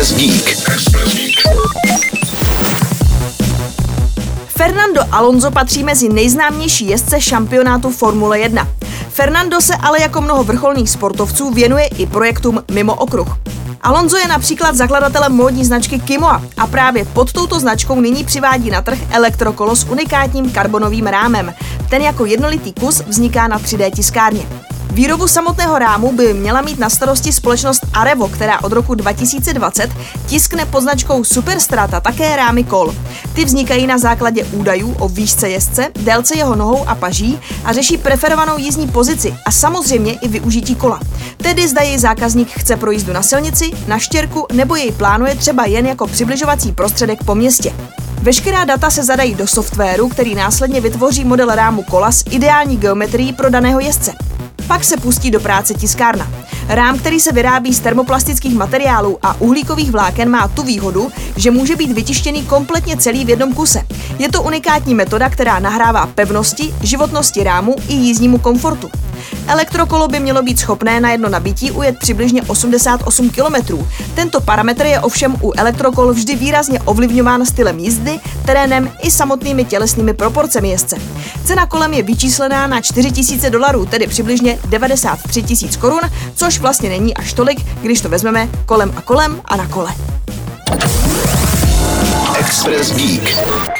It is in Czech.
Express Geek. Fernando Alonso patří mezi nejznámější jezdce šampionátu Formule 1. Fernando se ale jako mnoho vrcholných sportovců věnuje i projektům mimo okruh. Alonso je například zakladatelem módní značky Kimoa a právě pod touto značkou nyní přivádí na trh elektrokolo s unikátním karbonovým rámem. Ten jako jednolitý kus vzniká na 3D tiskárně. Výrobu samotného rámu by měla mít na starosti společnost Arevo, která od roku 2020 tiskne pod značkou Superstrata také rámy kol. Ty vznikají na základě údajů o výšce jezdce, délce jeho nohou a paží a řeší preferovanou jízdní pozici a samozřejmě i využití kola. Tedy zda jej zákazník chce pro jízdu na silnici, na štěrku nebo jej plánuje třeba jen jako přibližovací prostředek po městě. Veškerá data se zadají do softwaru, který následně vytvoří model rámu kola s ideální geometrií pro daného jezdce. Pak se pustí do práce tiskárna. Rám, který se vyrábí z termoplastických materiálů a uhlíkových vláken, má tu výhodu, že může být vytištěný kompletně celý v jednom kuse. Je to unikátní metoda, která nahrává pevnosti, životnosti rámu i jízdnímu komfortu. Elektrokolo by mělo být schopné na jedno nabití ujet přibližně 88 km. Tento parametr je ovšem u elektrokol vždy výrazně ovlivňován stylem jízdy, terénem i samotnými tělesnými proporcemi jezdce. Cena kolem je vyčíslená na 4000 dolarů, tedy přibližně 93 000 korun, což vlastně není až tolik, když to vezmeme kolem a kolem a na kole. Express Geek.